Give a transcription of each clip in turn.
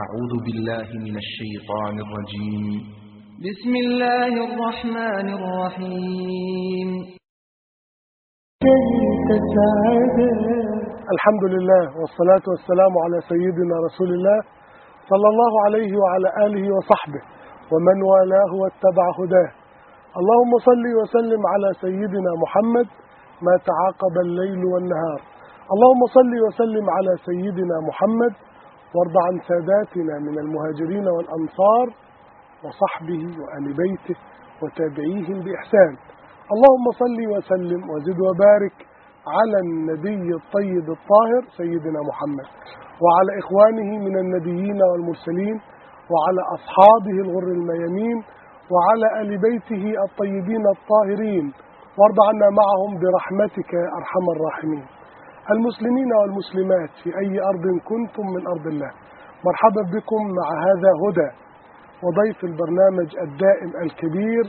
أعوذ بالله من الشيطان الرجيم. بسم الله الرحمن الرحيم. الحمد لله والصلاة والسلام على سيدنا رسول الله صلى الله عليه وعلى آله وصحبه ومن والاه واتبع هداه. اللهم صل وسلم على سيدنا محمد ما تعاقب الليل والنهار. اللهم صل وسلم على سيدنا محمد وارض عن ساداتنا من المهاجرين والأنصار وصحبه وآل بيته وتابعيهم بإحسان. اللهم صل وسلم وزد وبارك على النبي الطيب الطاهر سيدنا محمد وعلى إخوانه من النبيين والمرسلين وعلى أصحابه الغر الميامين وعلى آل بيته الطيبين الطاهرين وارض عنا معهم برحمتك يا أرحم الراحمين. المسلمين والمسلمات في أي أرض كنتم من أرض الله. مرحبا بكم مع هذا هدى وضيف البرنامج الدائم الكبير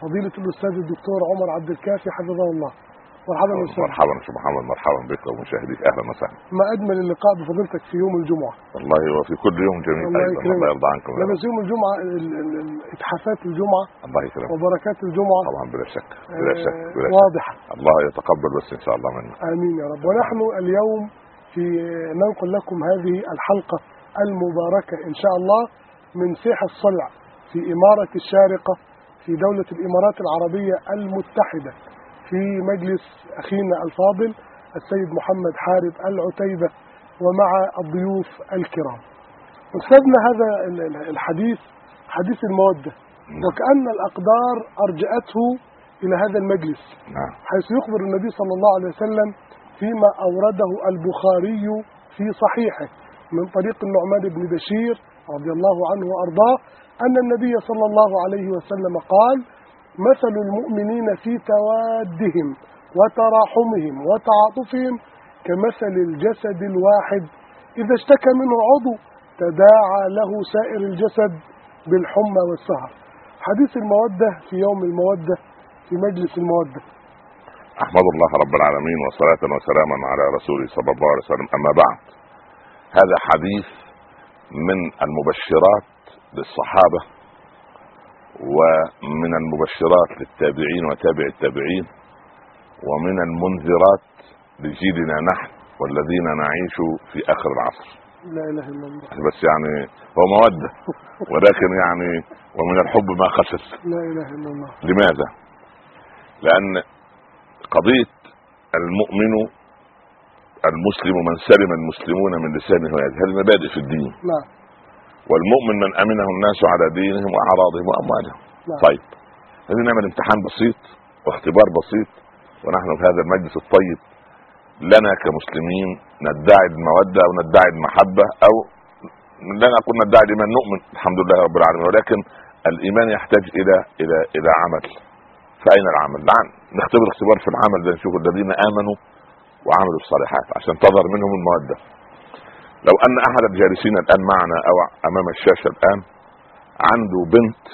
فضيلة الأستاذ الدكتور عمر عبد الكافي حفظه الله. مرحبا يا أستاذ. مرحبا أستاذ محمد مرحبا بك ومشاهديك. أهلا وسهلا. ما أجمل اللقاء بفضيلتك في يوم الجمعة. والله وفي كل يوم جميل. الله أيضا يكرمك. الله يرضى عنكم. بس يوم الجمعة ال- ال- ال- إتحافات الجمعة الله يكرمك. وبركات الجمعة. طبعا بلا شك بلا شك آه، بلا شك. واضحة. الله يتقبل بس إن شاء الله منا آمين يا رب. ونحن اليوم في ننقل لكم هذه الحلقة المباركة إن شاء الله من سيح الصلع في إمارة الشارقة في دولة الإمارات العربية المتحدة. في مجلس أخينا الفاضل السيد محمد حارب العتيبة ومع الضيوف الكرام. أستاذنا هذا ال- ال- الحديث حديث المودة وكأن الأقدار أرجأته إلى هذا المجلس. نعم. حيث يخبر النبي صلى الله عليه وسلم فيما أورده البخاري في صحيحه من طريق النعمان بن بشير رضي الله عنه وأرضاه أن النبي صلى الله عليه وسلم قال مثل المؤمنين في توادهم وتراحمهم وتعاطفهم كمثل الجسد الواحد. إذا اشتكى منه عضو تداعى له سائر الجسد بالحمى والسهر. حديث المودة في يوم المودة في مجلس المودة. أحمد الله رب العالمين وصلاة وسلاما على رسوله صلى الله عليه وسلم. أما بعد هذا حديث من المبشرات للصحابة. ومن المبشرات للتابعين وتابع التابعين ومن المنذرات لجيلنا نحن والذين نعيش في آخر العصر. لا إله إلا الله. بس يعني هو مودة ولكن يعني ومن الحب ما خسر لا إله إلا الله. لماذا؟ لأن قضية المؤمن المسلم من سلم المسلمون من لسانه ويده هذه مبادئ في الدين. نعم والمؤمن من أمنه الناس على دينهم وأعراضهم وأموالهم. نعم. طيب لازم نعمل امتحان بسيط واختبار بسيط ونحن في هذا المجلس الطيب لنا كمسلمين ندعي المودة أو ندعي المحبة أو لا نقول ندعي الإيمان نؤمن الحمد لله رب العالمين ولكن الإيمان يحتاج إلى إلى إلى عمل. فأين العمل؟ نعم نختبر اختبار في العمل ده نشوف الذين آمنوا وعملوا الصالحات عشان تظهر منهم المودة. لو أن أحد الجالسين الآن معنا أو أمام الشاشة الآن عنده بنت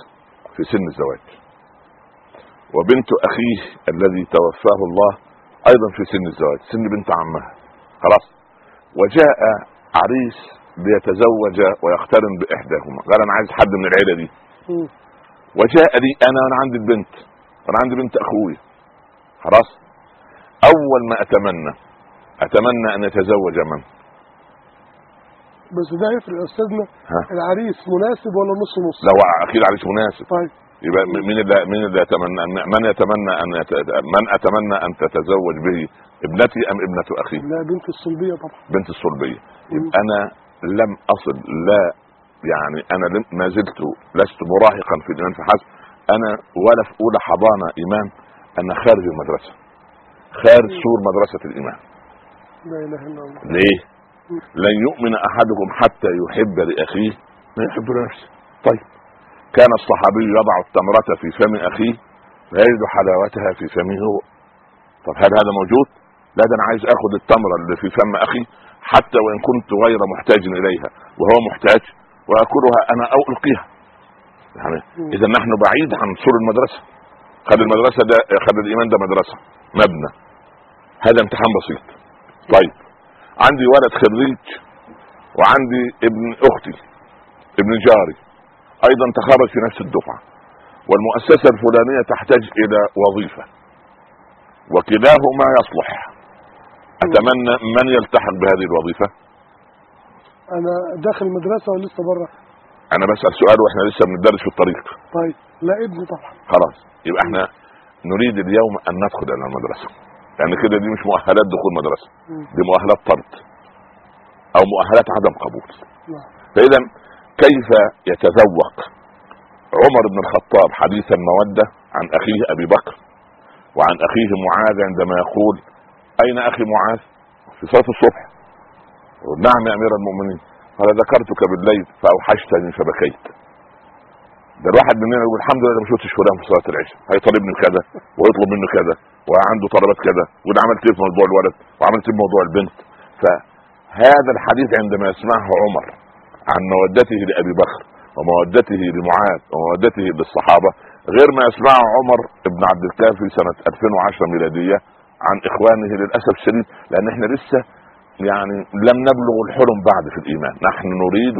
في سن الزواج. وبنت أخيه الذي توفاه الله أيضا في سن الزواج سن بنت عمها. خلاص. وجاء عريس ليتزوج ويقترن بإحداهما. قال أنا عايز حد من العيلة دي. وجاء لي أنا وأنا عندي البنت. وأنا عندي بنت أخوي. خلاص. أول ما أتمنى أتمنى أن يتزوج من؟ بس ده يفرق يا أستاذنا ها؟ العريس مناسب ولا نص نص؟ لو أكيد عريس مناسب. طيب. يبقى مين اللي مين اللي يتمنى من يتمنى أن. من أتمنى أن تتزوج به ابنتي أم ابنة أخي؟ لا بنت الصلبية طبعا. بنت الصلبية. يبقى أنا لم أصل لا يعني أنا ما زلت لست مراهقا في الايمان فحسب. أنا ولا في أولى حضانة إيمان أنا خارج المدرسة. خارج سور مدرسة الإيمان. لا إله إلا الله. ليه؟ لن يؤمن أحدكم حتى يحب لأخيه ما يحب لنفسه. طيب كان الصحابي يضع التمرة في فم أخيه فيجد حلاوتها في فمه هو. طب هل هذا موجود؟ لا ده أنا عايز آخذ التمرة اللي في فم أخي حتى وإن كنت غير محتاج إليها وهو محتاج وأكلها أنا أو ألقيها. يعني. إذا نحن بعيد عن سور المدرسة. خد المدرسة ده خد الإيمان ده مدرسة مبنى. هذا امتحان بسيط. طيب عندي ولد خريج وعندي ابن أختي ابن جاري. أيضا تخرج في نفس الدفعة. والمؤسسة الفلانية تحتاج إلى وظيفة. وكلاهما يصلح. أتمنى من يلتحق بهذه الوظيفة؟ أنا داخل المدرسة ولا لسه بره أنا بسأل سؤال وإحنا لسه بندرس في الطريق. طيب لا ابني طبعا. خلاص يبقى إحنا نريد اليوم أن ندخل إلى المدرسة. يعني كده دي مش مؤهلات دخول مدرسة. دي مؤهلات طرد. أو مؤهلات عدم قبول. فإذا كيف يتذوق عمر بن الخطاب حديث المودة عن أخيه أبي بكر وعن أخيه معاذ عندما يقول أين أخي معاذ؟ في صلاة الصبح. نعم يا أمير المؤمنين. قال ذكرتك بالليل فأوحشتني فبكيت. ده الواحد مننا يقول الحمد لله ما شفتش فلان في صلاة العشاء. هيطالبني بكذا ويطلب منه كذا. وعنده طلبات كذا وده عملت إيه في موضوع الولد وعملت إيه في موضوع البنت. فهذا الحديث عندما يسمعه عمر عن مودته لأبي بكر ومودته لمعاذ ومودته للصحابة غير ما يسمعه عمر بن عبد الكافي في سنة 2010 ميلادية عن إخوانه للأسف الشديد لأن إحنا لسه يعني لم نبلغ الحلم بعد في الإيمان. نحن نريد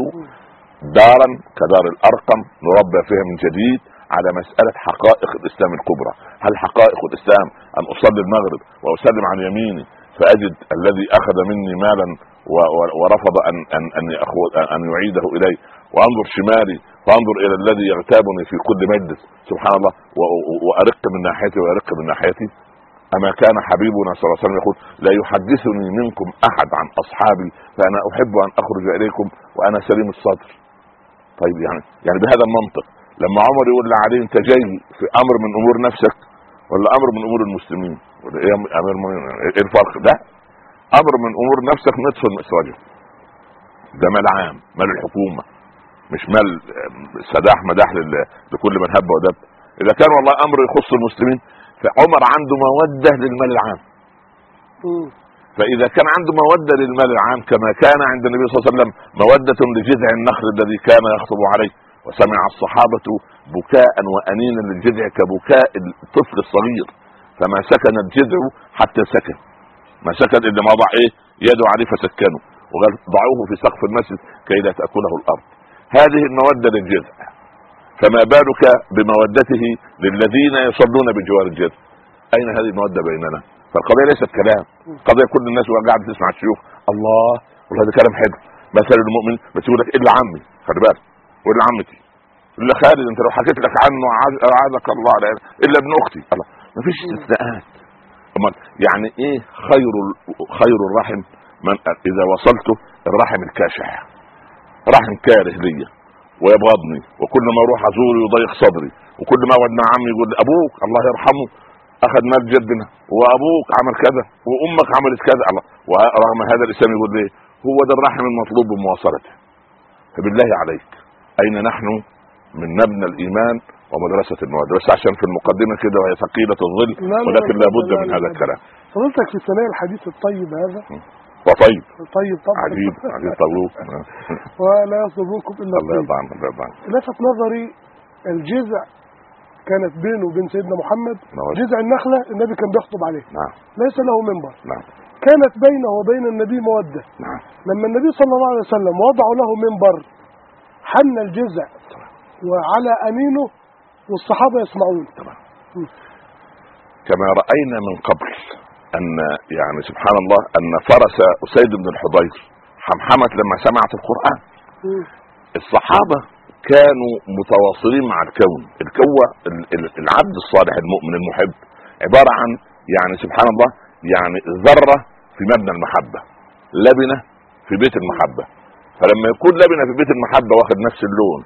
دارا كدار الأرقم نربى فيها من جديد على مسألة حقائق الإسلام الكبرى. هل حقائق الإسلام أن أصلي المغرب وأسلم عن يميني فأجد الذي أخذ مني مالا ورفض أن أن أن يأخذ أن يعيده إلي؟ وأنظر شمالي فأنظر إلى الذي يغتابني في كل مجلس. سبحان الله. وأرق من ناحيتي ويرق من ناحيتي. أما كان حبيبنا صلى الله عليه وسلم يقول لا يحدثني منكم أحد عن أصحابي فأنا أحب أن أخرج إليكم وأنا سليم الصدر. طيب يعني يعني بهذا المنطق. لما عمر يقول لعلي انت جاي في أمر من أمور نفسك ولا أمر من أمور المسلمين؟ ولا إيه امير المؤمنين إيه الفرق ده؟ أمر من أمور نفسك نصف المسرجه ده مال عام مال الحكومة مش مال سداح مداح لكل من هب ودب. إذا كان والله أمر يخص المسلمين فعمر عنده مودة للمال العام. فإذا كان عنده مودة للمال العام كما كان عند النبي صلى الله عليه وسلم مودة لجذع النخل الذي كان يخطب عليه. وسمع الصحابة بكاء وأنينا للجذع كبكاء الطفل الصغير. فما سكن الجذع حتى سكن. ما سكن إلا ما وضع إيه؟ يده عليه فسكنه وقال ضعوه في سقف المسجد كي لا تأكله الأرض. هذه المودة للجذع. فما بالك بمودته للذين يصلون بجوار الجذع؟ أين هذه المودة بيننا؟ فالقضية ليست كلام. قضية كل الناس قاعدة تسمع الشيوخ. الله! والله ده كلام حلو. مثل المؤمن بس يقول لك إلا عمي. خلي بالك. والا عمتي. الا خالد انت لو حكيت لك عنه اعاذك الله على إلا ابن أختي. الله. ما فيش استثناءات أمال يعني إيه خير خير الرحم؟ من إذا وصلته الرحم الكاشح. رحم كاره ليا. ويبغضني. وكل ما أروح أزوره يضيق صدري. وكل ما اقعد مع عمي يقول أبوك الله يرحمه أخذ مال جدنا. وأبوك عمل كذا. وأمك عملت كذا. الله. ورغم هذا الاسلام يقول لي هو ده الرحم المطلوب بمواصلته. فبالله عليك. أين نحن من مبنى الإيمان ومدرسة المواد؟ بس عشان في المقدمة كده وهي ثقيلة الظل ولكن لا، لابد لا، من هذا لا. الكلام. فضلتك في ثنايا الحديث الطيب هذا. وطيب. طيب طبعا. عجيب عجيب طلوب ولا يصدر منكم إلا الله يرضى عنك الله يرضى عنك. لفت نظري الجذع كانت بينه وبين سيدنا محمد. نعم. جذع النخلة النبي كان بيخطب عليه. نعم. ليس له منبر. نعم. كانت بينه وبين النبي مودة. نعم. لما النبي صلى الله عليه وسلم وضعوا له منبر حن الجذع وعلى أمينه والصحابة يسمعون. كما رأينا من قبل أن يعني سبحان الله أن فرس أسيد بن الحضير حمحمت لما سمعت القرآن. مم. الصحابة كانوا متواصلين مع الكون. الكون ال- ال- العبد الصالح المؤمن المحب عبارة عن يعني سبحان الله يعني ذرة في مبنى المحبة لبنة في بيت المحبة. فلما يكون لبنه في بيت المحبة واخد نفس اللون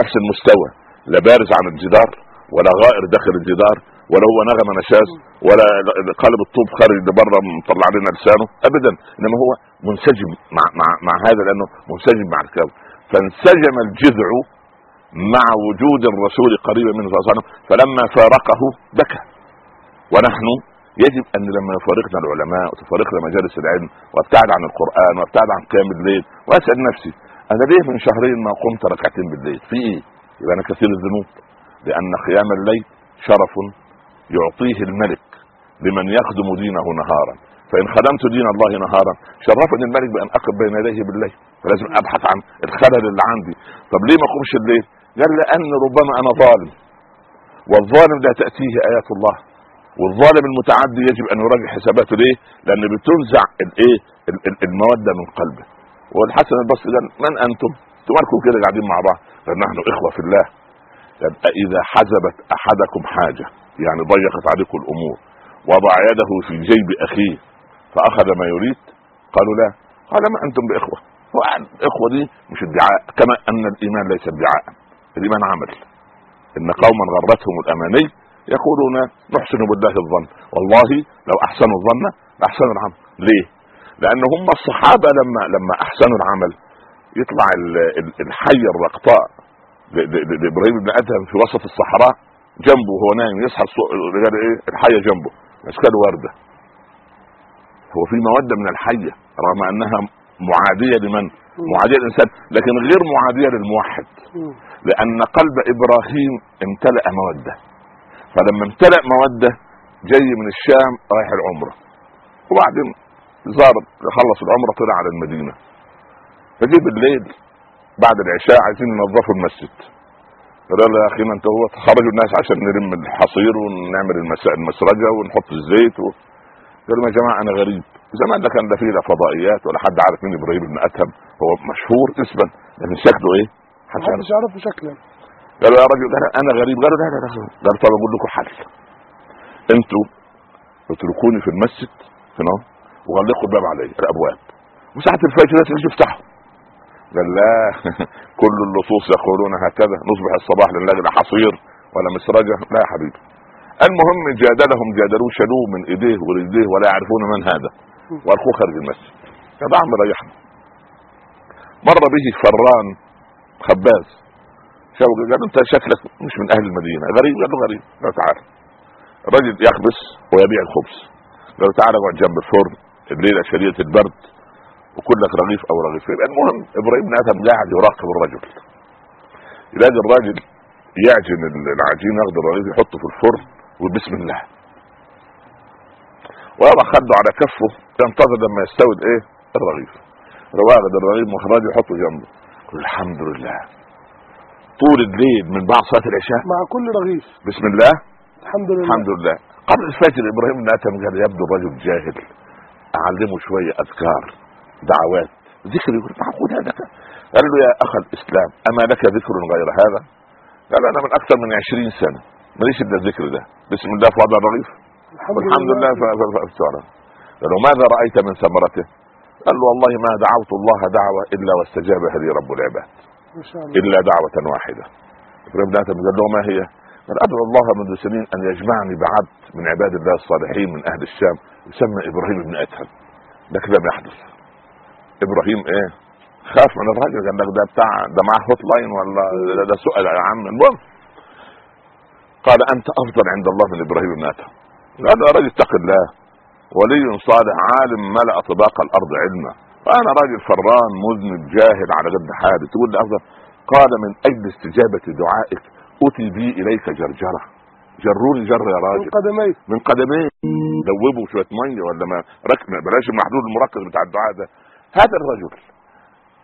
نفس المستوى لا بارز عن الجدار ولا غائر داخل الجدار ولا هو نغمة نشاز ولا قالب الطوب خارج لبره مطلع لنا لسانه ابدا. إنما هو منسجم مع مع مع هذا لأنه منسجم مع الكون فانسجم الجذع مع وجود الرسول قريبا منه صلى الله عليه وسلم فلما فارقه بكى. ونحن يجب أن لما يفارقنا العلماء وتفارقنا مجالس العلم وأبتعد عن القرآن وأبتعد عن قيام الليل وأسأل نفسي أنا ليه من شهرين ما قمت ركعتين بالليل؟ في إيه؟ يبقى أنا كثير الذنوب لأن قيام الليل شرف يعطيه الملك لمن يخدم دينه نهارا. فإن خدمت دين الله نهارا شرفني الملك بأن أقف بين يديه بالليل فلازم أبحث عن الخلل اللي عندي. طب ليه ما أقومش الليل؟ قال لأن ربما أنا ظالم والظالم لا تأتيه آيات الله. والظالم المتعدي يجب أن يراجع حساباته ليه؟ لأن بتنزع الايه؟ المودة من قلبه والحسن البصري قال من أنتم؟ أنتم مالكم كده قاعدين مع بعض؟ قال نحن إخوة في الله قال إذا حزبت أحدكم حاجة يعني ضيقت عليكم الأمور وضع يده في جيب أخيه فأخذ ما يريد قالوا لا قال ما أنتم بإخوة الاخوه دي مش ادعاء كما أن الإيمان ليس ادعاء الإيمان عمل إن قوما غرتهم الأماني يقولون نحسن بالله الظن. والله لو احسنوا الظن لاحسنوا العمل. ليه؟ لأن هم الصحابة لما لما أحسنوا العمل يطلع الحيه الرقطاء لإبراهيم بن أدهم في وسط الصحراء جنبه وهو نايم يصحى إيه؟ الحيه جنبه. مسكاله وردة. هو في مودة من الحية رغم أنها معادية لمن؟ معادية للإنسان لكن غير معادية للموحد. لأن قلب إبراهيم امتلأ مودة. فلما امتلأ موده جاي من الشام رايح العمرة. وبعدين زار خلص العمرة طلع على المدينة. فجي بالليل بعد العشاء عايزين ينظفوا المسجد. قال يا أخي ما أنت هو خرجوا الناس عشان نلم الحصير ونعمل المسرجة ونحط الزيت و... قالوا يا جماعة أنا غريب. زمان ده كان لا فيه لا فضائيات ولا حد عارف مين إبراهيم بن ادهم هو مشهور اسما لكن شكله إيه؟ محدش يعرفه شكلا. قالوا يا رجل أنا غريب. قالوا لا لا لا قالوا طب أقول لكم حل أنتوا اتركوني في المسجد هنا وغلقوا الباب علي الأبواب. وساعة الفجر لازم تفتحوا قال لا كل اللصوص يقولون هكذا. نصبح الصباح لا حصير ولا مسرجة. لا يا حبيبي. المهم جادلهم جادلوه شالوه من إيديه ورجليه ولا يعرفون من هذا. وألقوه خارج المسجد. هذا عم ريحنا. مر به فران خباز. شوقي قال أنت شكلك مش من أهل المدينة. غريب قال له غريب. قال تعال. الرجل يخبز ويبيع الخبز. قال تعال اقعد جنب الفرن الليلة شديده البرد وكلك رغيف أو رغيفين. المهم إبراهيم ادهم قاعد يراقب الرجل. يلاقي الراجل يعجن العجين ياخد الرغيف يحطه في الفرن وبسم الله. ويضع خده على كفه ينتظر لما يستوي إيه؟ الرغيف. واخد الرغيف مخرج يحطه جنبه. الحمد لله. طول الليل من بعد صلاة العشاء؟ مع كل رغيف. بسم الله. الحمد لله. الحمد لله. قبل الفجر إبراهيم ادهم قال يبدو الرجل جاهل. أعلمه شوية أذكار دعوات ذكر يقول معقول هذا؟ قال له يا أخ الإسلام أما لك ذكر غير هذا؟ قال أنا من أكثر من عشرين سنة ماليش إلا الذكر ده. بسم الله في وضع الرغيف. والحمد لله فافتعنا قال له ماذا رأيت من ثمرته؟ قال له والله ما دعوت الله دعوة إلا واستجاب لي رب العباد. إلا دعوة واحدة. إبراهيم آدم قال له ما هي؟ قال أدعو الله منذ سنين أن يجمعني بعبد من عباد الله الصالحين من أهل الشام يسمى إبراهيم بن أدهم. لكن لم يحدث إبراهيم إيه؟ خاف من الراجل قال لك ده بتاع ده معاه hotline ولا ده, سؤال يا عم. المهم قال أنت أفضل عند الله من إبراهيم بن أدهم. يا راجل اتق الله ولي صالح عالم ملأ طباق الأرض علما. وأنا راجل فران مذنب جاهل على قد حالي تقول لي أفضل قال من أجل استجابة دعائك اتي بي إليك جرجرة. جروني جر يا من راجل قدميه من قدميه دوبوا شوية مية ولا ما ركن بلاش المحدود المركز بتاع الدعاء ده. هذا الرجل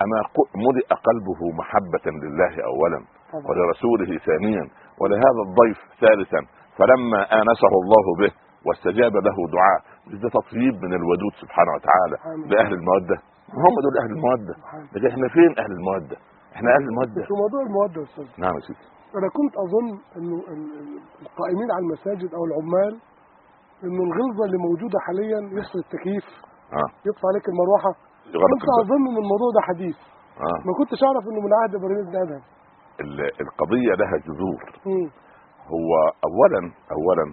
أما ملئ قلبه محبة لله اولا ولرسوله ثانيا ولهذا الضيف ثالثا فلما آنسه الله به واستجاب له دعاء ده تطيب من الودود سبحانه وتعالى. لأهل الموده هم دول أهل الموده. لكن إحنا فين أهل الموده؟ إحنا أهل الموده في موضوع الموده يا أستاذ. نعم يا سيدي. أنا كنت أظن إنه ال- ال- القائمين على المساجد أو العمال إنه الغلظة اللي موجودة حاليا يفصل التكييف. آه. يطفى عليك المروحة. كنت. أظن إن الموضوع ده حديث. آه. ما كنتش أعرف إنه من عهد إبراهيم بن ادهم ال- القضية لها جذور. هو اولا اولا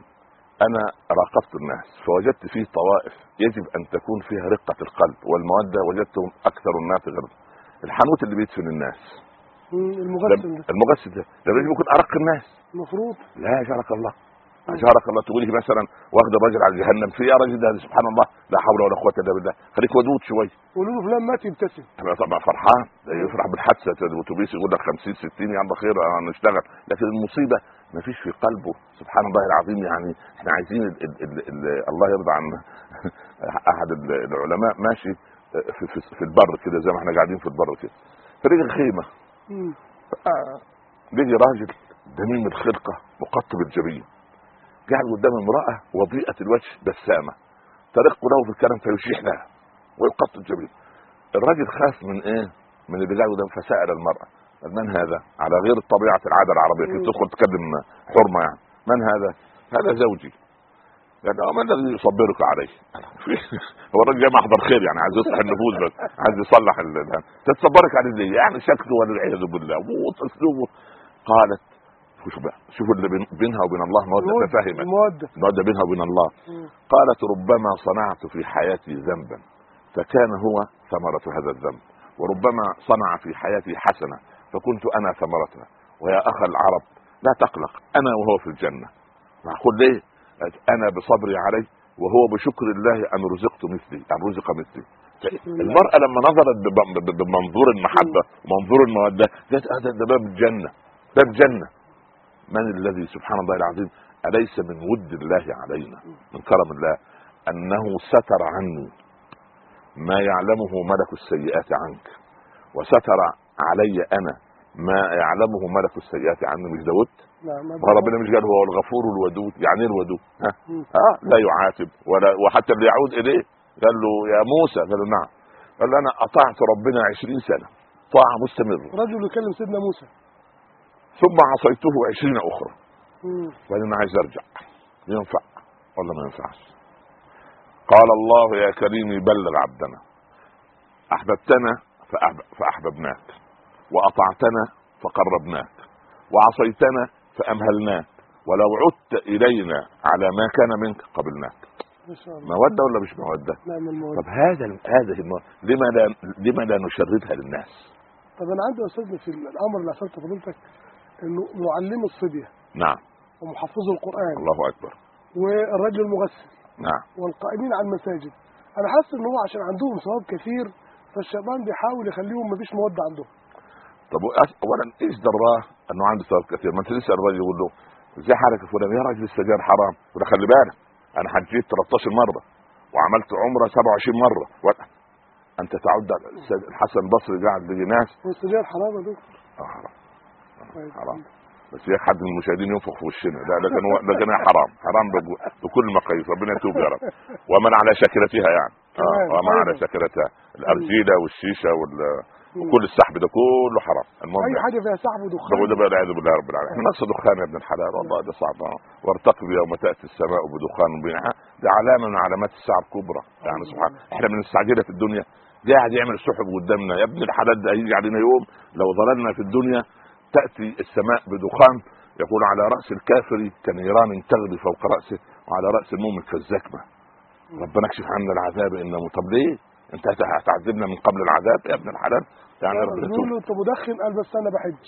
أنا راقبت الناس فوجدت فيه طوائف يجب أن تكون فيها رقة القلب والمودة وجدتهم أكثر الناس غير الحانوت اللي بيدفن الناس. المغسل. المغسل ده ده يكون أرق الناس. المفروض لا اجارك الله. اجارك الله تقول لي مثلا واخد الراجل على جهنم. في يا راجل ده سبحان الله لا حول ولا قوة إلا بالله. خليك ودود شوية فلان مات يبتسم أنا طبعا فرحان. يفرح بالحادثة. الاتوبيس يقول لك 50 60 يا الله خير نشتغل لكن المصيبة ما فيش في قلبه. سبحان الله العظيم يعني إحنا عايزين ال ال ال ال الله يرضى عن أحد العلماء. ماشي. في, في, في البر كده زي ما إحنا قاعدين في البر كده. فرجع الخيمة. مم. بيجي راجل دميم الخلقة مقطب الجبين. قاعد قدام امرأة وضيئة الوجه بسامه ترق له في الكلام فيشيح لها ويقطب الجبين الراجل خاف من إيه؟ من اللي قاعد قدام فسال المرأة قال من هذا؟ على غير طبيعة العادة العربية كيف تدخل تكلم حرمة يعني من هذا؟ هذا زوجي قال له ما الذي يصبرك عليه؟ هو الراجل جاي محضر خير يعني عايز يصلح النفوس بس عايز يصلح ال- تتصبرك عليه ليه؟ يعني شكله والعياذ بالله واسلوبه قالت شوف بقى. شوف اللي بين- بينها وبين الله موده المودة الموده بينها وبين الله. قالت ربما صنعت في حياتي ذنبا فكان هو ثمرة هذا الذنب. وربما صنع في حياتي حسنة فكنت أنا ثمرتها. ويا أخ العرب لا تقلق أنا وهو في الجنة. معقول ليه؟ أنا بصبري عليه وهو بشكر الله أن رزقت مثلي أن رزق مثلي. المرأة لما نظرت بمنظور المحبة ومنظور المودة قالت هذا ده باب الجنة باب الجنة من الذي سبحان الله العظيم أليس من ود الله علينا؟ من كرم الله. أنه ستر عني ما يعلمه ملك السيئات عنك وستر علي أنا ما يعلمه ملك السيئات عني. مش داود ما ربنا مش قال هو الغفور الودود يعني إيه الودود؟ ها. ها لا يعاتب ولا وحتى اللي يعود إليه قال له يا موسى قال له نعم. قال له أنا أطعت ربنا عشرين سنة طاعة مستمرة. رجل يكلم سيدنا موسى. ثم عصيته عشرين أخرى. وبعدين عايز ارجع ينفع ولا ما ينفعش؟ قال الله يا كريم بلغ عبدنا. أحببتنا فأحببناك. وأطعتنا فقربناك. وعصيتنا فأمهلناك. ولو عدت إلينا على ما كان منك قبلناك. مودة ولا مش مودة؟ طب هذا هذه. لما لا لما لا نشردها للناس؟ طب أنا عندي يا استاذنا في الأمر اللي اثرت فضيلتك إنه معلم الصبيه نعم. ومحفظ القرآن. الله أكبر. والرجل المغسل. نعم. والقائمين على المساجد. أنا حاسس إن هو عشان عندهم ثواب كثير فالشيطان بيحاول يخليهم مفيش موده عندهم. طب اولا إيش دراه إنه عنده ثواب كثير؟ ما أنت تسال الراجل يقول له زي حركه فلان؟ يا راجل السجاير حرام. له خلي بالك أنا حجيت 13 مرة وعملت عمرة 27 مرة. و... أنت تعد الحسن البصري قاعد بيجي ناس والسجاير حرام يا دكتور. آه حرام. حرام. بس يا حد من المشاهدين ينفخ في وشنا. لا لكن هو لكن هي حرام. حرام بكل مقاييس ربنا يتوب يا رب. ومن على شاكلتها يعني. آه تمام. ومن على أيضا. شاكلتها. الأرجيلة والشيشة وال... وكل السحب ده كله حرام. المهم أي يعني. حاجة فيها سحب ده ودخان وده بقى والعياذ بالله رب العالمين. إحنا نقصد دخان يا ابن الحلال. والله ده صعب. آه. وارتقب يوم تأتي السماء بدخان مبين. آه، ده علامة من علامات الساعة الكبرى. يعني سبحان إحنا بنستعجلها في الدنيا. قاعد يعمل سحب قدامنا. يا ابن الحلال ده هيجي علينا يوم لو ظللنا في الدنيا تأتي السماء بدخان يقول على رأس الكافر كنيران تغلي فوق رأسه وعلى رأس المؤمن كالزكمه ربنا اكشف عنا العذاب انه طب ليه؟ أنت هت- هتعذبنا من قبل العذاب؟ يا ابن الحلال. يعني ربنا بيقول له انت مدخن قال بس أنا بحج.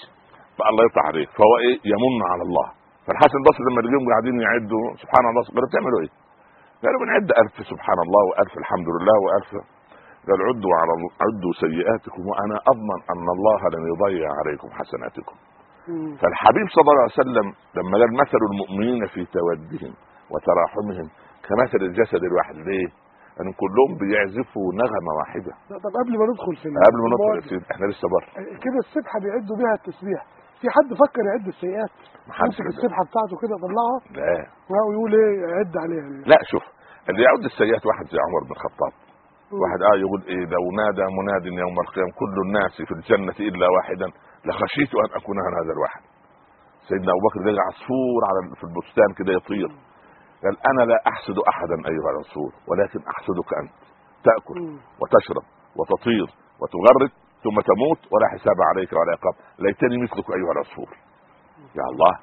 فالله يفتح عليك. فهو إيه؟ يمن على الله. فالحسن البصري لما اليوم قاعدين يعدوا سبحان الله قالوا بتعملوا إيه؟ قالوا بنعد ألف سبحان الله وألف الحمد لله وألف قال عدوا على عدوا سيئاتكم وأنا أضمن أن الله لن يضيع عليكم حسناتكم. مم. فالحبيب صلى الله عليه وسلم لما قال مثل المؤمنين في تودهم وتراحمهم كمثل الجسد الواحد. ليه؟ أن كلهم بيعزفوا نغمة واحدة. لا طب قبل ما ندخل في قبل ما ندخل سيدي إحنا لسه بره. كده السبحه بيعدوا بيها التسبيح. في حد فكر يعد السيئات؟ يمسك السبحه بتاعته كده يطلعها؟ لا. ويقول إيه يعد عليها. لا شوف اللي يعد السيئات واحد زي عمر بن الخطاب. واحد آه يقول إيه لو نادى مناد يوم القيامة كل الناس في الجنة إلا واحدا لخشيت أن أكون أنا هذا الواحد. سيدنا أبو بكر لقى عصفور على في البستان كده يطير. قال أنا لا أحسد أحدا أيها العصفور ولكن أحسدك أنت. تأكل مم. وتشرب وتطير وتغرد ثم تموت ولا حساب عليك ولا عقاب. ليتني مثلك أيها العصفور يا الله.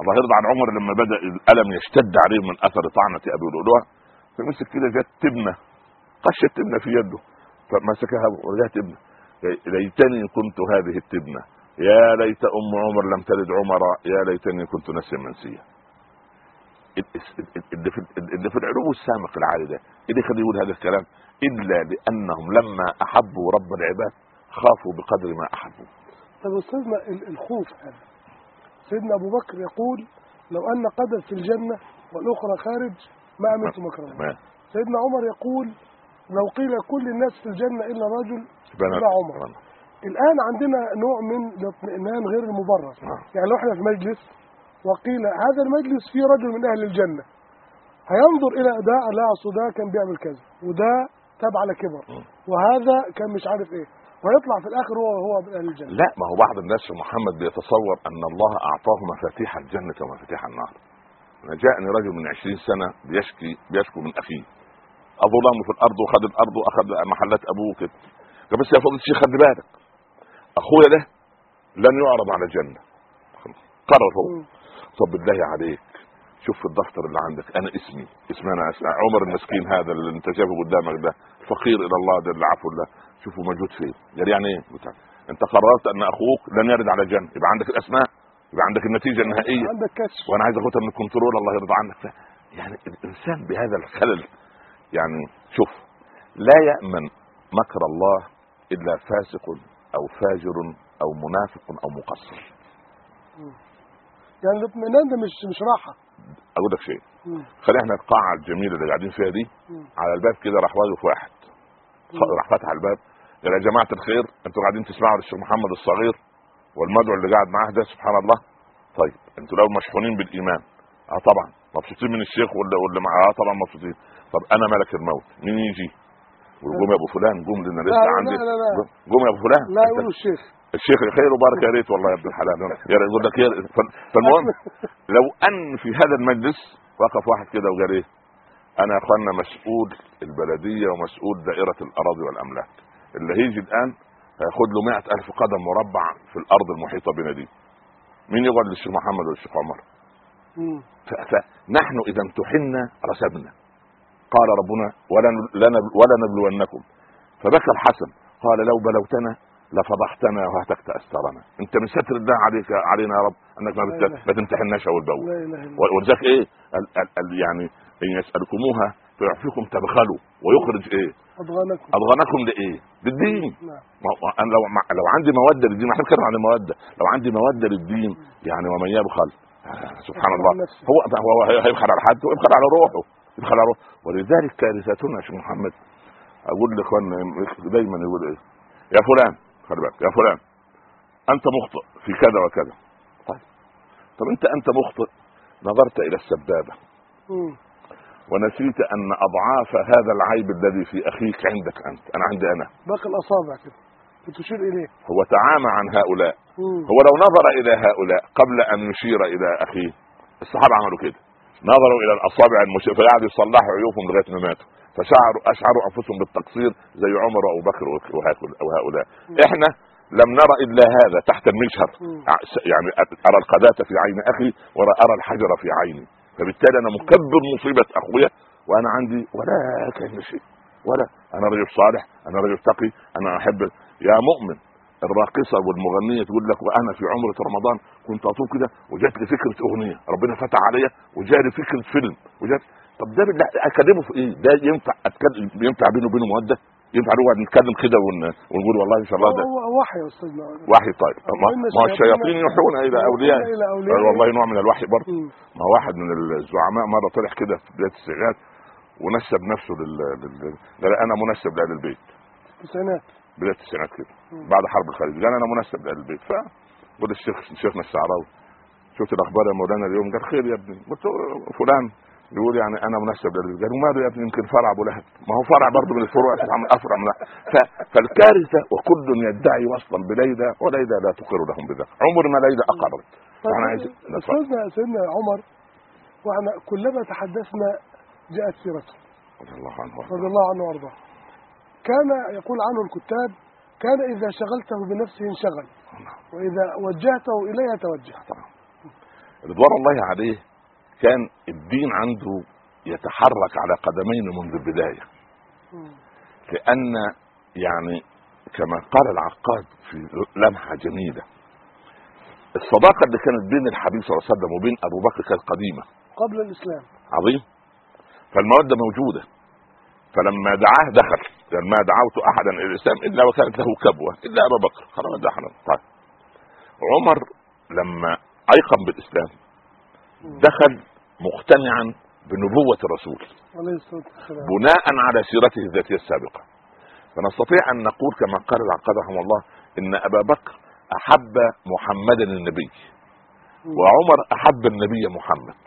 الله يرضى عن عمر لما بدأ الألم يشتد عليه من أثر طعنة أبي لؤلؤة. فمسك كده جت تبنة قشت تبنه في يده فمسكها ورجعت تبنه ليتني كنت هذه التبنة. يا ليت أم عمر لم تلد عمر يا ليتني كنت نسيا منسيا. اللي في العلو السامق العالي ده اللي يخليه يقول هذا الكلام إلا لأنهم لما أحبوا رب العباد خافوا بقدر ما احبوا طب استاذنا ال- الخوف هذا. سيدنا أبو بكر يقول لو أن قدم في الجنة والأخرى خارج ما امنت مكرا تمام سيدنا عمر يقول لو قيل كل الناس في الجنة إلا رجل لا عمر. الآن عندنا نوع من الاطمئنان غير المبرر نعم. يعني لو إحنا في مجلس وقيل هذا المجلس فيه رجل من أهل الجنة هينظر إلى ده لا أصل ده كان بيعمل كذا وده تاب على كبر. وهذا كان مش عارف إيه ويطلع في الآخر هو هو من أهل الجنة لا ما هو بعض الناس في محمد بيتصور أن الله أعطاه مفاتيح الجنة ومفاتيح النار أنا جاءني رجل من عشرين سنة بيشكي بيشكو من أخيه اظلمه في الأرض وخد الأرض وأخذ محلات أبوه كده قال بس يا فضيله الشيخ خلي بالك. أخويا ده لن يعرض على الجنة. قرر هو. طب بالله عليك. شوف في الدفتر اللي عندك. أنا اسمي. اسمي أنا أسمع. عمر المسكين هذا اللي أنت شايفه قدامك ده. فقير إلى الله ده اللي عفو الله. شوفوا موجود فين. قال يعني إيه؟ أنت قررت أن أخوك لن يرد على الجنة. يبقى عندك الأسماء. يبقى عندك النتيجة النهائية. عندك كشف. وأنا عايز اخدها من الكنترول الله يرضى عنك. يعني الإنسان بهذا الخلل يعني شوف لا يأمن مكر الله إلا فاسق أو فاجر أو منافق أو مقصر. يعني الاطمئنان ده مش مش راحة. أقول لك شيء. خلينا إحنا القاعه الجميلة اللي قاعدين فيها دي. مم. على الباب كده راح واقف واحد. راح فتح الباب. قال يا جماعة الخير أنتوا قاعدين تسمعوا للشيخ محمد الصغير والمدعو اللي قاعد معاه ده سبحان الله. طيب أنتوا لو مشحونين بالإيمان. آه طبعا مبسوطين من الشيخ واللي معاه آه طبعا مبسوطين. طب أنا ملك الموت مين يجي؟ قوم يا أبو فلان قوم لأن لسه لا، عندي. لا، لا. قوم يا أبو فلان. لا يقولوا الشيخ. الشيخ خير وبارك يا ريت والله يا ابن الحلال. يقول لك فالمهم لو أن في هذا المجلس وقف واحد كده وقال إيه؟ أنا يا أخوانا مسؤول البلدية ومسؤول دائرة الأراضي والأملاك. اللي هيجي الآن هياخد له مئة ألف قدم مربع في الأرض المحيطة بنا دي. مين يقعد للشيخ محمد ولا الشيخ عمر فنحن إذا امتحنا رسبنا قال ربنا ولا لن- ولا نبلونكم فبكى الحسن قال لو بلوتنا لفضحتنا وهتكت أسترنا. أنت من ستر الله عليك علينا يا رب أنك ما, لا بت... إله. ما تمتحناش أول بأول. لا إله إلا و- ولذلك إيه؟ ال... ال... ال... يعني إن يسألكموها فيعفيكم تبخلوا. ويخرج إيه؟ أضغانكم. أضغانكم لإيه؟ للدين. نعم. أنا لو لو عندي موده للدين ما إحنا بنتكلم عن الموده لو عندي موده للدين يعني ومن يبخل؟ آه، سبحان الله. هو هو هي- هيبخل على حد ويبخل على روحه. روحه. ولذلك كارثتنا يا شيخ محمد أقول لإخواننا دايما يقول إيه؟ يا فلان خلي بالك يا فلان أنت مخطئ في كذا وكذا. طيب. طب أنت أنت مخطئ؟ نظرت إلى السبابة. مم. ونسيت أن أضعاف هذا العيب الذي في أخيك عندك أنت أنا عندي أنا. باقي الأصابع كده. بتشير إليه. هو تعامى عن هؤلاء. مم. هو لو نظر إلى هؤلاء قبل أن يشير إلى أخيه الصحابة عملوا كده. نظروا إلى الأصابع المشير فقعدوا يصلحوا عيوبهم لغاية ما ماتوا. فشعروا أشعروا أنفسهم بالتقصير زي عمر وأبو بكر وهؤلاء. إحنا لم نرى إلا هذا تحت المجهر. يعني أرى القذاة في عين أخي وارى الحجر في عيني. فبالتالي أنا مكبر مصيبة أخويا وأنا عندي ولا كان شيء. ولا أنا رجل صالح أنا رجل تقي أنا أحب يا مؤمن. الراقصة والمغنية تقول لك وأنا في عمرة رمضان كنت أطوف كده وجات لي فكرة أغنية ربنا فتح عليا وجالي فكرة فيلم وجات. طب ده أكلمه في إيه؟ ده ينفع أتكلم ينفع بينه وبينه مودة؟ ينفع نقعد نتكلم كده ون- ونقول والله إن شاء الله ده هو وحي يا استاذنا وحي طيب. ما, الشياطين الشياطين يوحون إلى أولياء. والله نوع من الوحي برضه. ما واحد من الزعماء مرة طلع كده في بداية السجاد ونسب نفسه لل, لل... قال أنا منسب لأهل البيت. بدايه التسعينات كده. بعد حرب الخليج. قال أنا منسب لاهل البيت. ف قلت الشيخ شيخنا الشعراوي شفت الأخبار يا مولانا اليوم؟ قال خير يا ابني. قلت فلان. يقول يعني أنا منسب لاهل البيت. قال وماله يا ابني؟ يمكن فرع أبو لهب. ما هو فرع برضه من الفروع أفرع من ف... فالكارثة وكل يدعي وصلا بليلى وليلى لا تقر لهم بذلك. عمر ما ليلى اقرت طيب فإحنا عايزين. استاذنا سيدنا عمر وإحنا كلما تحدثنا جاءت سيرته. رضي الله عنه رضي الله عنه وأرضاه. كان يقول عنه الكتاب كان إذا شغلته بنفسه انشغل. وإذا وجهته إليها توجه. رضوان الله عليه كان الدين عنده يتحرك على قدمين منذ البداية. مم. لأن يعني كما قال العقاد في لمحة جميلة الصداقة اللي كانت بين الحبيب صلى الله عليه وسلم وبين أبو بكر كانت قديمة. قبل الإسلام. عظيم. فالمودة موجودة. فلما دعاه دخل. يعني ما دعوت أحدا إلى الإسلام إلا وكانت له كبوة إلا ابا بكر. خلاص دخل طيب. عمر لما أيقن بالإسلام دخل مقتنعا بنبوة الرسول بناء على سيرته الذاتية السابقة. فنستطيع أن نقول كما قال العقاد رحمه الله إن أبا بكر أحب محمدا النبي وعمر أحب النبي محمد.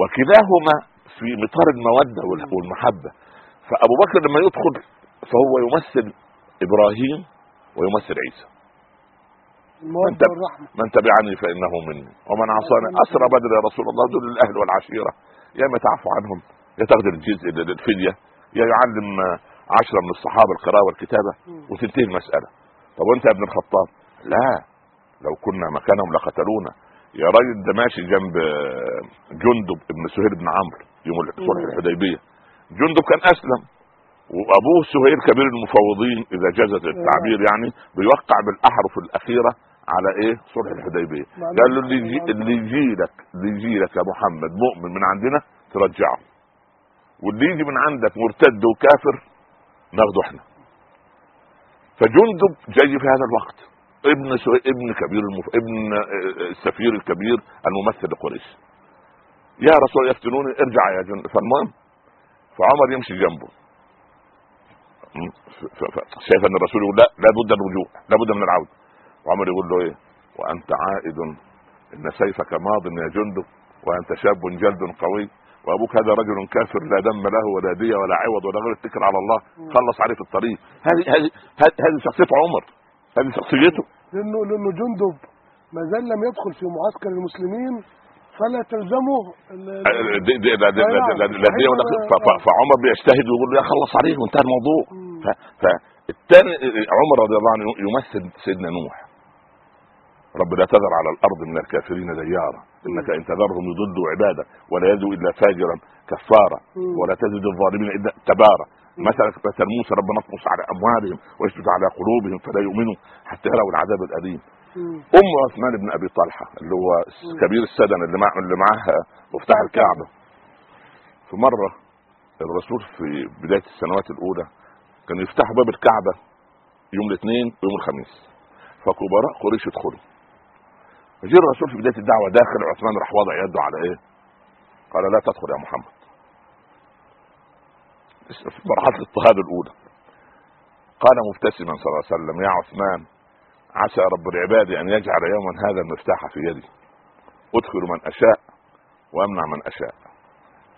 وكلاهما في مطار المودة وال- والمحبة. فأبو بكر لما يدخل فهو يمثل إبراهيم ويمثل عيسى. أنت- والرحمة. من تبعني فإنه مني. ومن عصاني. أسرى بدر يا رسول الله. دول الأهل والعشيرة. يا اما تعفو عنهم. يا تاخذ الجزء الفدية. يا يعلم عشرة من الصحابة القراءة والكتابة. وتنتهي المسألة. طب وأنت يا ابن الخطاب؟ لا. لو كنا مكانهم لقتلونا. يا راجل ده ماشي جنب جندب ابن سهيل بن عمرو. يوم صلح الحديبية. جندب كان أسلم. وابوه سهيل كبير المفوضين إذا جازت التعبير يعني بيوقع بالأحرف الأخيرة على إيه؟ صلح الحديبية. قال له اللي يجي اللي يجي لك اللي يجي لك يا محمد مؤمن من عندنا ترجعه. واللي يجي من عندك مرتد وكافر ناخده إحنا. فجندب جاي في هذا الوقت. ابن سو... ابن كبير المف... ابن آه، السفير الكبير الممثل لقريش. يا رسول الله يفتنوني ارجع يا جندب. فالمهم فعمر يمشي جنبه. شايف أن الرسول يقول لا لابد الرجوع لابد من العودة. وعمر يقول له إيه؟ وأنت عائد إن سيفك ماض يا جندب وأنت شاب جلد قوي وأبوك هذا رجل كافر لا دم له ولا دية ولا عوض ولا غير اتكل على الله. خلص عليه في الطريق. هذه هذه هذه شخصية عمر. هذه شخصيته. لأنه لأنه جندب ما زال لم يدخل في معسكر المسلمين فلا تلزمه ف- فعمر بيجتهد ويقول له يا خلص عليه وانتهى الموضوع. فالثاني عمر رضي الله عنه يمثل سيدنا نوح. رب لا تذر على الأرض من الكافرين ديارا. إنك إن تذرهم يضلوا عبادك ولا يدعو إلا فاجرا كفارا. ولا تزد الظالمين إلا تبارا. مثلا مثل موسى ربنا اطمس على أموالهم ويشدد على قلوبهم فلا يؤمنوا حتى يروا العذاب الأليم. أم عثمان بن أبي طلحة اللي هو كبير السدن اللي مع اللي معاه مفتاح الكعبة. في مرة الرسول في بداية السنوات الأولى كان يفتحوا باب الكعبة يوم الاثنين ويوم الخميس. فكبراء قريش يدخلوا. فجاء الرسول في بداية الدعوة داخل عثمان راح وضع يده على إيه؟ قال لا تدخل يا محمد. في مرحلة الاضطهاد الأولى. قال مبتسما صلى الله عليه وسلم يا عثمان عسى رب العباد أن يجعل يوما هذا المفتاح في يدي. ادخل من أشاء وامنع من أشاء.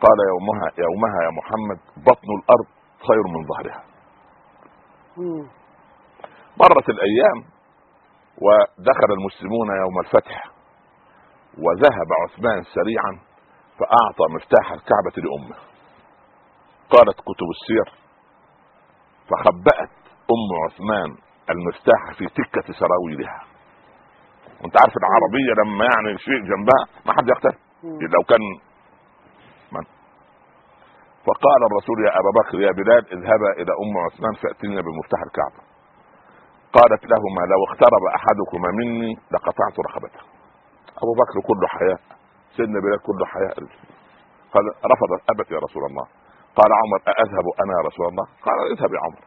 قال يومها يومها يا محمد بطن الأرض خير من ظهرها. مرت الأيام ودخل المسلمون يوم الفتح وذهب عثمان سريعا فأعطى مفتاح الكعبة لأمه. قالت كتب السير فخبأت أم عثمان المفتاح في تكة سراويلها. وانت عارف العربية لما يعني شيء جنبها ما حد مم. لو كان من؟ فقال الرسول يا أبا بكر يا بلال اذهبا إلى أم عثمان فاتينا بمفتاح الكعبة. قالت لهما لو اقترب أحدكما مني لقطعت رقبته. أبو بكر كله حياء سيدنا بلال كله حياء قال رفضت أبت يا رسول الله. قال عمر أأذهب أنا يا رسول الله؟ قال اذهب يا عمر.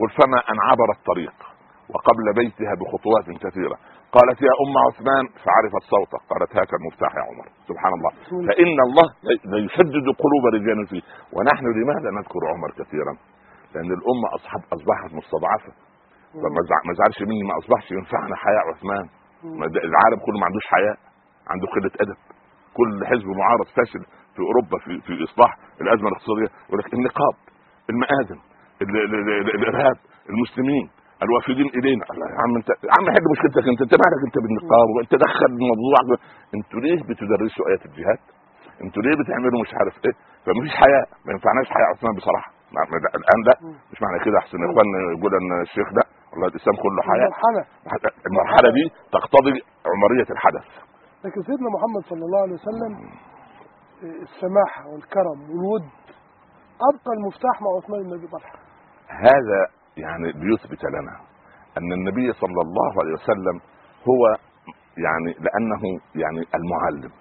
قل فما أن عبر الطريق. وقبل بيتها بخطوات كثيرة. قالت يا أم عثمان فعرفت صوته قالت هاك المفتاح يا عمر. سبحان الله. فإن الله ليشدد قلوب رجال فيه. ونحن لماذا نذكر عمر كثيرا؟ لأن الأمة أصحاب أصبحت مستضعفة. ما زعلش مني ما أصبحش ينفعنا حياء عثمان. العالم كله ما عندوش حياء عنده قلة أدب. كل حزب معارض فاشل في أوروبا في في إصلاح الأزمة الاقتصادية. يقول لك النقاب المآذن ال- ال- ال- الإرهاب المسلمين الوافدين إلينا. الله يا عم انت يا عم حل مشكلتك انت انت مالك انت بالنقاب وانت دخل الموضوع. أنتوا ليه بتدرسوا آيات الجهاد؟ أنتوا ليه بتعملوا مش عارف إيه؟ فمفيش حياء ما ينفعناش حياء عثمان بصراحة. الآن لا مش معنى كده. أحسن يا إخوان يقول إن الشيخ ده والله الإسلام كله حياء مرحلة المرحلة دي تقتضي عمرية الحدث. لكن سيدنا محمد صلى الله عليه وسلم السماحة والكرم والود أبقى المفتاح مع عثمان بن أبي طلحة. هذا يعني ليثبت لنا أن النبي صلى الله عليه وسلم هو يعني لأنه يعني المعلم.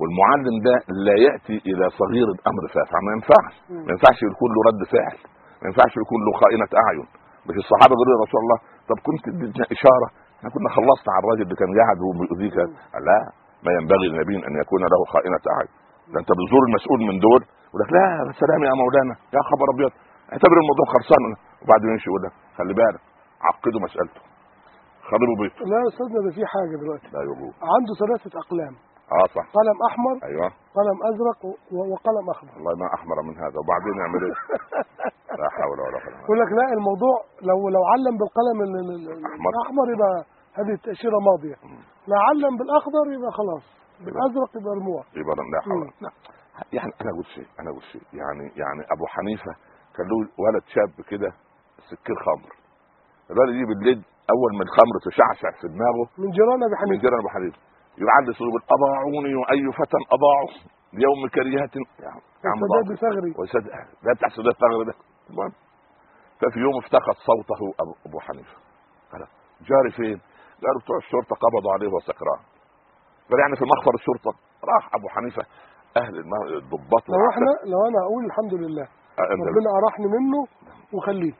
والمعلم ده لا يأتي إلى صغير الأمر فافع ما ينفعش. ما ينفعش يكون له رد فعل. ما ينفعش يكون له خائنة أعين. مش الصحابة بيقولوا يا رسول الله طب كنت اديتنا إشارة؟ إحنا كنا خلصنا على الراجل اللي كان قاعد وبيؤذيك لا ما ينبغي للنبي أن يكون له خائنة أعين. ده أنت بتزور المسؤول من دول. يقول لك لا سلام يا مولانا يا خبر أبيض. اعتبر الموضوع خلصان وبعدين يمشي يقول لك خلي بالك عقدوا مسألته. خربوا بيته لا يا استاذنا ده في حاجة دلوقتي. لا يقول عنده ثلاثة أقلام. آه صح. قلم أحمر أيوه. قلم أزرق وقلم أخضر. والله ما أحمر من هذا. وبعدين يعمل إيه؟ لا حول ولا قوة يقول لك لا الموضوع لو لو علم بالقلم ال- ال- ال- أحمر. الأحمر يبقى هذه التأشيرة ماضية. لا علم بالأخضر يبقى خلاص. بالازرق يبقى رموع يبقى لا حول. لا يعني أنا أقول شيء أنا أقول شيء. يعني يعني أبو حنيفة كان له ولد شاب كده سكير خمر. الولد يجي بالليل أول ما الخمر تشعشع في دماغه. من جيران ابي من حنيفه جيران أبو حنيفة. يعد صوب أضاعوني وأي فتى اضاعوا ليوم كريهة. يا عم وسداد ضاعوا. ثغري لا بتاع سداد ثغر ده. المهم ففي يوم افتقد صوته أبو أبو حنيفة. قال جاري فين؟ قالوا بتوع الشرطة قبضوا عليه وهو سكران قال يعني في مخفر الشرطة. راح أبو حنيفة. أهل الضباط لو إحنا لو أنا أقول الحمد لله ربنا أراحني منه وخليه.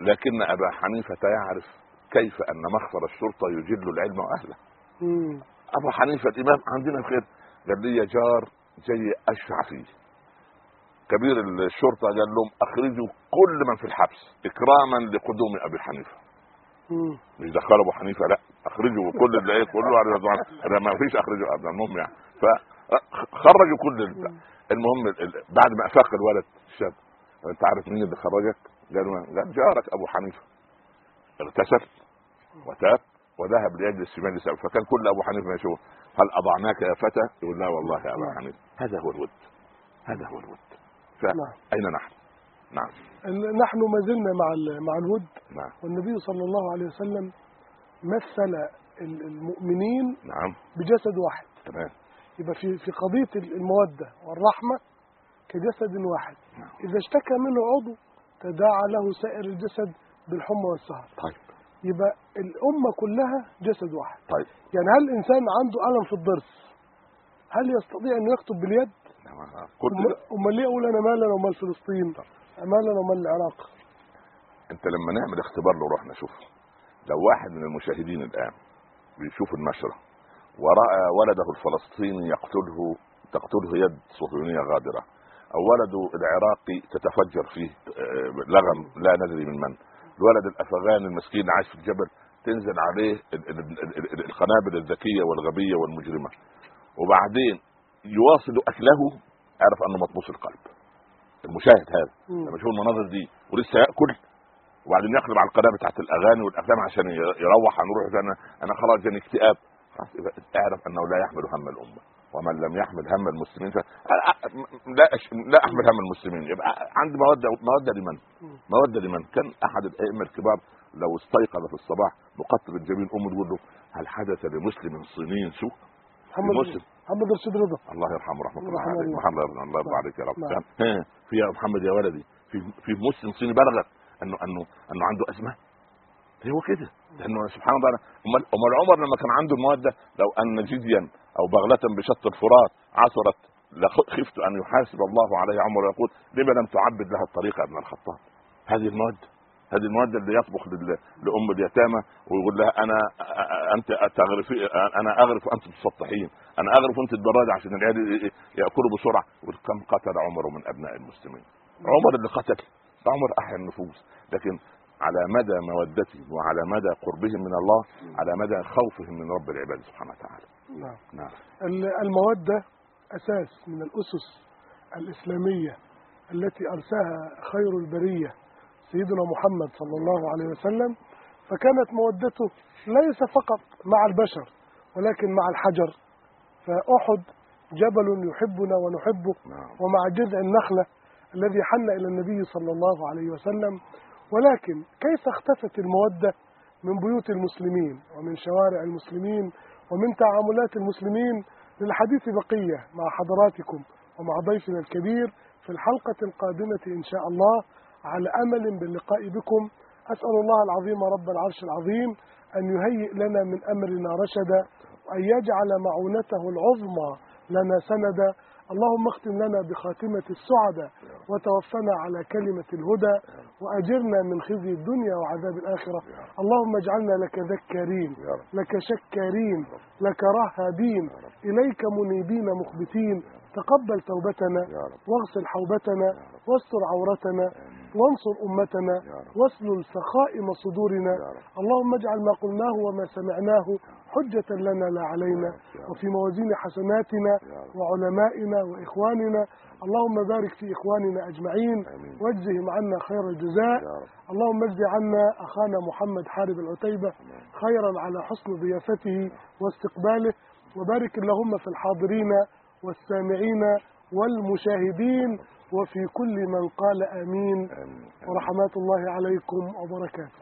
لكن أبا حنيفة يعرف كيف أن مخفر الشرطة يجل العلم وأهله مم. أبو حنيفة الإمام عندنا الخير قال لي جار جاي اشفع فيه كبير الشرطة قال لهم أخرجوا كل من في الحبس إكراما لقدوم أبي حنيفة مم. مش دخلوا أبو حنيفة لا أخرجوا كل اللي إيه كله على ما فيش أخرجوا ابدا المهم يعني فخرجوا كل ال- المهم ال- ال- بعد ما أفاق الولد الشاب انت عارف مين اللي خرجك؟ قالوا قال جارك أبو حنيفة. اغتسل وتاب وذهب ليجلس في مجلس فكان كل أبو حنيفة يشوف هل أضعناك يا فتى؟ يقول لا والله يا أبا حنيفة هذا هو الود. هذا هو الود. نعم. فاين نحن؟ نعم. نحن ما زلنا مع مع الود. نعم. والنبي صلى الله عليه وسلم مثل ال- المؤمنين نعم. بجسد واحد. تمام. يبقى في في قضية ال- المودة والرحمة كجسد واحد. نعم. إذا اشتكى منه عضو تداعى له سائر الجسد بالحمى والسهر. طيب. يبقى الأمة كلها جسد واحد. طيب. يعني هل الإنسان عنده ألم في الضرس؟ هل يستطيع أن يكتب باليد؟ نعم. كل أم- أمال ليه أقول أنا مالنا ومال فلسطين؟ مالنا ومال العراق؟ أنت لما نعمل اختبار لو رحنا شوف لو واحد من المشاهدين الآن بيشوف النشرة ورأى ولده الفلسطيني يقتله تقتله يد صهيونية غادرة أو ولده العراقي تتفجر فيه آه، لغم لا ندري من من. الولد الافغاني المسكين عايش في الجبل تنزل عليه ال- ال- ال- ال- القنابل الذكية والغبية والمجرمة. وبعدين يواصل أكله عرف أنه مطموس القلب. المشاهد هذا. لما يشوف المناظر دي ولسه يأكل وبعدين يقلب على القناه بتاعت الأغاني والأفلام عشان يروح هنروح أنا أنا خلاص جاني اكتئاب. اعرف أنه لا يحمل هم الأمة. ومن لم يحمل هم المسلمين ف... لا أش... لا احمل هم المسلمين يبقى عندي موده مودة لمن؟ مودة لمن؟ كان أحد الأئمة الكبار لو استيقظ في الصباح مقتل الجبين امه تقول له هل حدث لمسلم صيني سوء؟ محمد المسلم. محمد رشيد رضا الله يرحمه رحمة الله عليه. محمد الله الله يرضى عليك يا رب نعم. ها، في يا محمد يا ولدي في في مسلم صيني بلغك انه انه أنه عنده أزمة هو كده لأنه سبحان الله امال أمال عمر لما كان عنده المودة لو أن جديا أو بغلة بشط الفرات عثرت لخفت أن يحاسب الله عليه عمر يقول لما لم تعبد لها الطريق ابن الخطاب؟ هذه الموده هذه الموده اللي يطبخ لأم اليتامى ويقول لها أنا أنت تغرفي أنا أغرف وأنت تسطحين أنا أغرف وأنت تبردي عشان العيال يأكلوا بسرعة. يقول كم قتل عمر من أبناء المسلمين؟ عمر اللي قتل عمر أحيا النفوس. لكن على مدى مودتهم وعلى مدى قربهم من الله على مدى خوفهم من رب العباد سبحانه وتعالى. نعم. نعم. ال- المودة أساس من الأسس الإسلامية التي أرساها خير البرية سيدنا محمد صلى الله عليه وسلم فكانت مودته ليس فقط مع البشر ولكن مع الحجر. فأحد جبل يحبنا ونحبه نعم. ومع جذع النخلة الذي حن إلى النبي صلى الله عليه وسلم. ولكن كيف اختفت المودة من بيوت المسلمين ومن شوارع المسلمين ومن تعاملات المسلمين للحديث بقية مع حضراتكم ومع ضيفنا الكبير في الحلقة القادمة إن شاء الله على أمل باللقاء بكم. أسأل الله العظيم رب العرش العظيم أن يهيئ لنا من أمرنا رشدا وأن يجعل معونته العظمى لنا سندا اللهم اختم لنا بخاتمة السعداء وتوفنا على كلمة الهدى وأجرنا من خزي الدنيا وعذاب الآخرة. اللهم اجعلنا لك ذكارين لك شكارين لك رهابين. إليك منيبين مخبتين. تقبل توبتنا واغسل حوبتنا واستر عورتنا. وانصر أمتنا واسلل سخائم صدورنا. اللهم اجعل ما قلناه وما سمعناه حجة لنا لا علينا وفي موازين حسناتنا وعلمائنا وإخواننا. اللهم بارك في إخواننا أجمعين واجزهم عنا خير الجزاء. اللهم اجزي عنا أخانا محمد حارب العتيبة خيرا على حسن ضيافته واستقباله. وبارك اللهم في الحاضرين والسامعين والمشاهدين وفي كل من قال آمين. ورحمات الله عليكم وبركاته.